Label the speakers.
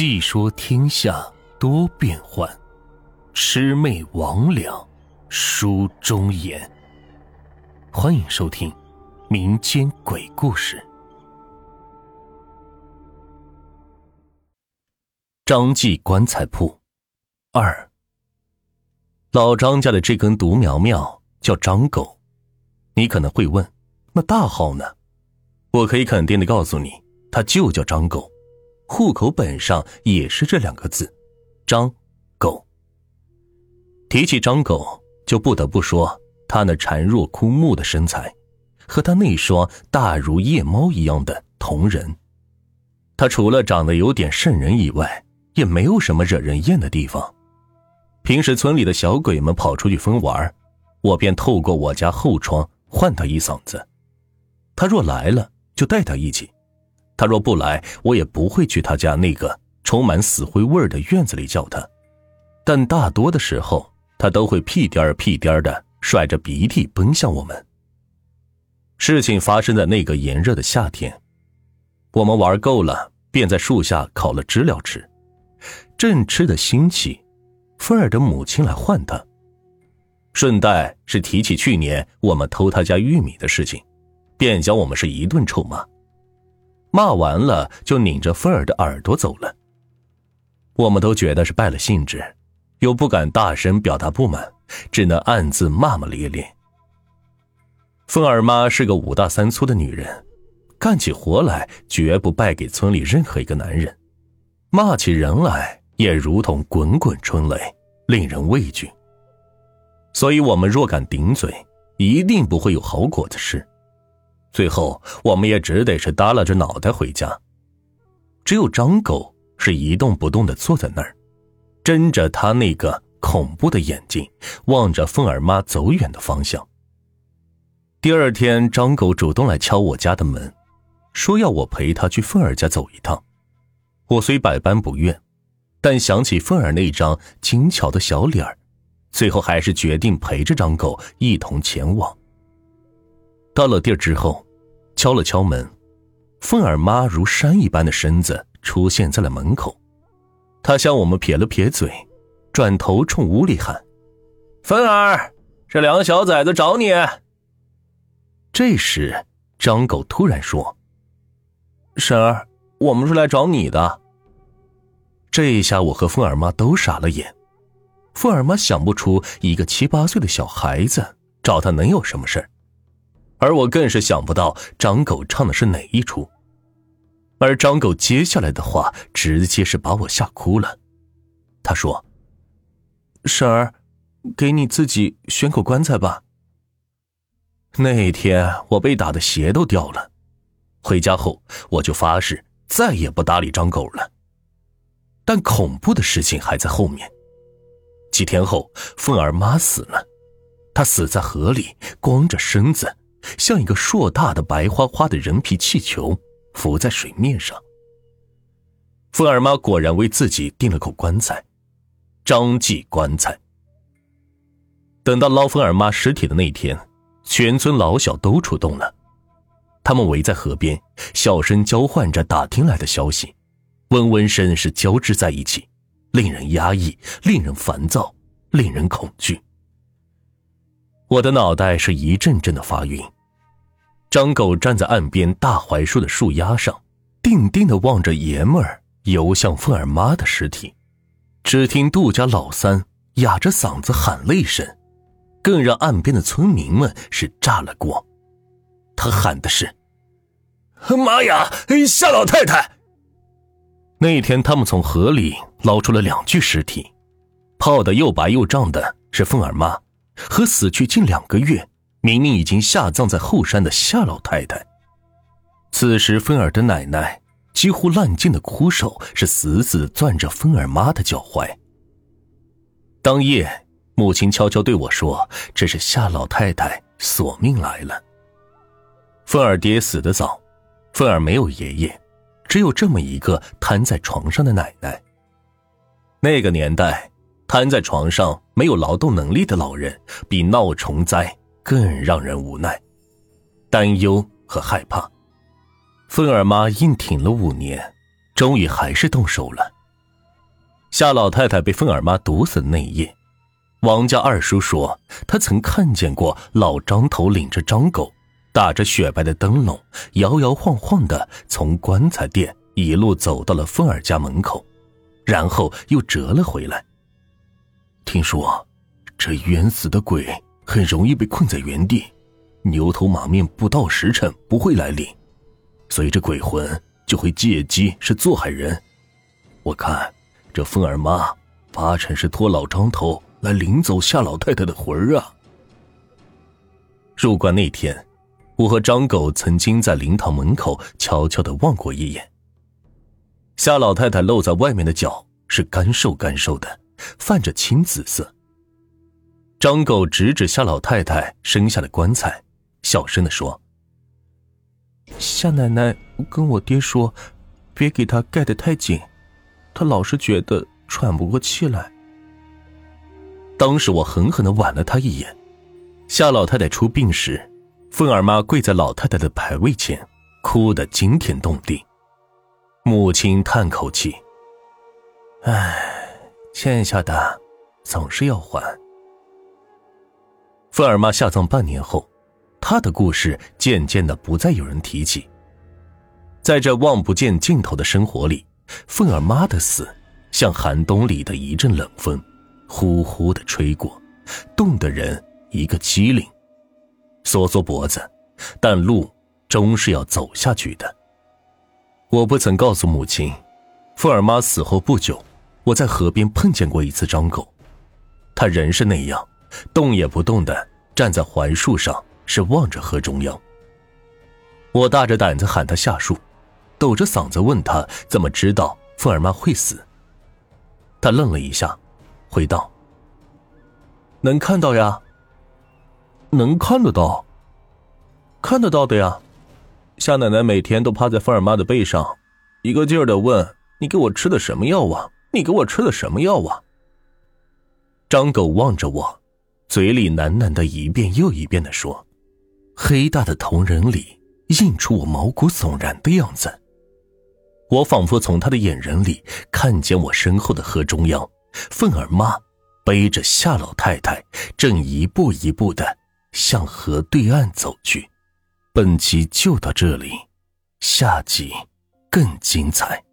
Speaker 1: 细说天下多变幻，魑魅魍魉书中言。欢迎收听民间鬼故事。张记棺材铺二，老张家的这根独苗苗叫张狗。你可能会问，那大号呢？我可以肯定的告诉你，它就叫张狗。户口本上也是这两个字，张狗。提起张狗，就不得不说他那孱弱枯木的身材，和他那双大如夜猫一样的瞳仁。他除了长得有点瘆人以外，也没有什么惹人厌的地方。平时村里的小鬼们跑出去疯玩，我便透过我家后窗唤他一嗓子。他若来了，就带他一起。他若不来，我也不会去他家那个充满死灰味的院子里叫他。但大多的时候，他都会屁颠儿屁颠儿的甩着鼻涕奔向我们。事情发生在那个炎热的夏天，我们玩够了，便在树下烤了知了吃。正吃的兴起，芬儿的母亲来唤他，顺带是提起去年我们偷他家玉米的事情，便将我们是一顿臭骂。骂完了，就拧着凤儿的耳朵走了。我们都觉得是败了兴致，又不敢大声表达不满，只能暗自骂骂咧咧。凤儿妈是个五大三粗的女人，干起活来绝不败给村里任何一个男人，骂起人来也如同滚滚春雷，令人畏惧。所以，我们若敢顶嘴，一定不会有好果子吃。最后，我们也只得是耷拉着脑袋回家。只有张狗是一动不动的坐在那儿，睁着他那个恐怖的眼睛，望着凤儿妈走远的方向。第二天，张狗主动来敲我家的门，说要我陪他去凤儿家走一趟。我虽百般不愿，但想起凤儿那张精巧的小脸儿，最后还是决定陪着张狗一同前往。到了地儿之后，敲了敲门，凤儿妈如山一般的身子出现在了门口。她向我们撇了撇嘴，转头冲屋里喊：“凤儿，这两个小崽子找你。”这时，张狗突然说：“婶儿，我们是来找你的。”这一下，我和凤儿妈都傻了眼。凤儿妈想不出一个七八岁的小孩子找他能有什么事儿。而我更是想不到张狗唱的是哪一出，而张狗接下来的话直接是把我吓哭了。他说：“婶儿，给你自己选口棺材吧。”那天我被打的鞋都掉了，回家后我就发誓再也不搭理张狗了。但恐怖的事情还在后面。几天后，凤儿妈死了，她死在河里，光着身子。像一个硕大的白花花的人皮气球浮在水面上。凤儿妈果然为自己订了口棺材，张记棺材。等到捞凤儿妈尸体的那天，全村老小都出动了，他们围在河边，小声交换着打听来的消息，嗡嗡声是交织在一起，令人压抑，令人烦躁，令人恐惧。我的脑袋是一阵阵的发晕。张狗站在岸边大槐树的树丫上，定定的望着爷们儿游向凤儿妈的尸体。只听杜家老三哑着嗓子喊了一声，更让岸边的村民们是炸了锅。他喊的是：“妈呀，夏老太太！”那天他们从河里捞出了两具尸体，泡得又白又胀的是凤儿妈，和死去近两个月。明明已经下葬在后山的夏老太太，此时芬儿的奶奶几乎烂尽的枯手是死死攥着芬儿妈的脚踝。当夜，母亲悄悄对我说：“这是夏老太太索命来了。”芬儿爹死得早，芬儿没有爷爷，只有这么一个瘫在床上的奶奶。那个年代，瘫在床上没有劳动能力的老人，比闹虫灾。更让人无奈、担忧和害怕。芬儿妈硬挺了五年，终于还是动手了。夏老太太被凤儿妈毒死的那一夜，王家二叔说他曾看见过老张头领着张狗，打着雪白的灯笼，摇摇晃晃的从棺材店一路走到了凤儿家门口，然后又折了回来。听说，这冤死的鬼很容易被困在原地，牛头马面不到时辰不会来临，所以这鬼魂就会借机是做害人。我看。这凤儿妈八成是托老张头来领走夏老太太的魂儿啊！入关那天，我和张狗曾经在灵堂门口悄悄的望过一眼。夏老太太露在外面的脚是干瘦干瘦的，泛着青紫色。张狗指指夏老太太生下的棺材，小声的说：“夏奶奶跟我爹说，别给他盖得太紧。”他老是觉得喘不过气来。当时我狠狠的剜了他一眼。夏老太太出殡时，凤儿妈跪在老太太的牌位前，哭得惊天动地。母亲叹口气：“唉，欠下的总是要还。”凤儿妈下葬半年后，她的故事渐渐的不再有人提起。在这望不见尽头的生活里。凤儿妈的死，像寒冬里的一阵冷风，呼呼的吹过，冻得人一个机灵，缩缩脖子。但路终是要走下去的。我不曾告诉母亲，凤儿妈死后不久，我在河边碰见过一次张狗，他仍是那样，动也不动的站在槐树上，是望着河中央。我大着胆子喊他下树。抖着嗓子问他怎么知道凤儿妈会死。他愣了一下，回道：“能看到呀，能看得到，看得到的呀。夏奶奶每天都趴在凤儿妈的背上，一个劲儿的问：‘你给我吃的什么药啊？你给我吃的什么药啊？’”张狗望着我，嘴里喃喃的一遍又一遍的说：“黑大的瞳仁里映出我毛骨悚然的样子。”我仿佛从他的眼仁里看见我身后的河中央，凤儿妈背着夏老太太，正一步一步的向河对岸走去。本集就到这里，下集更精彩。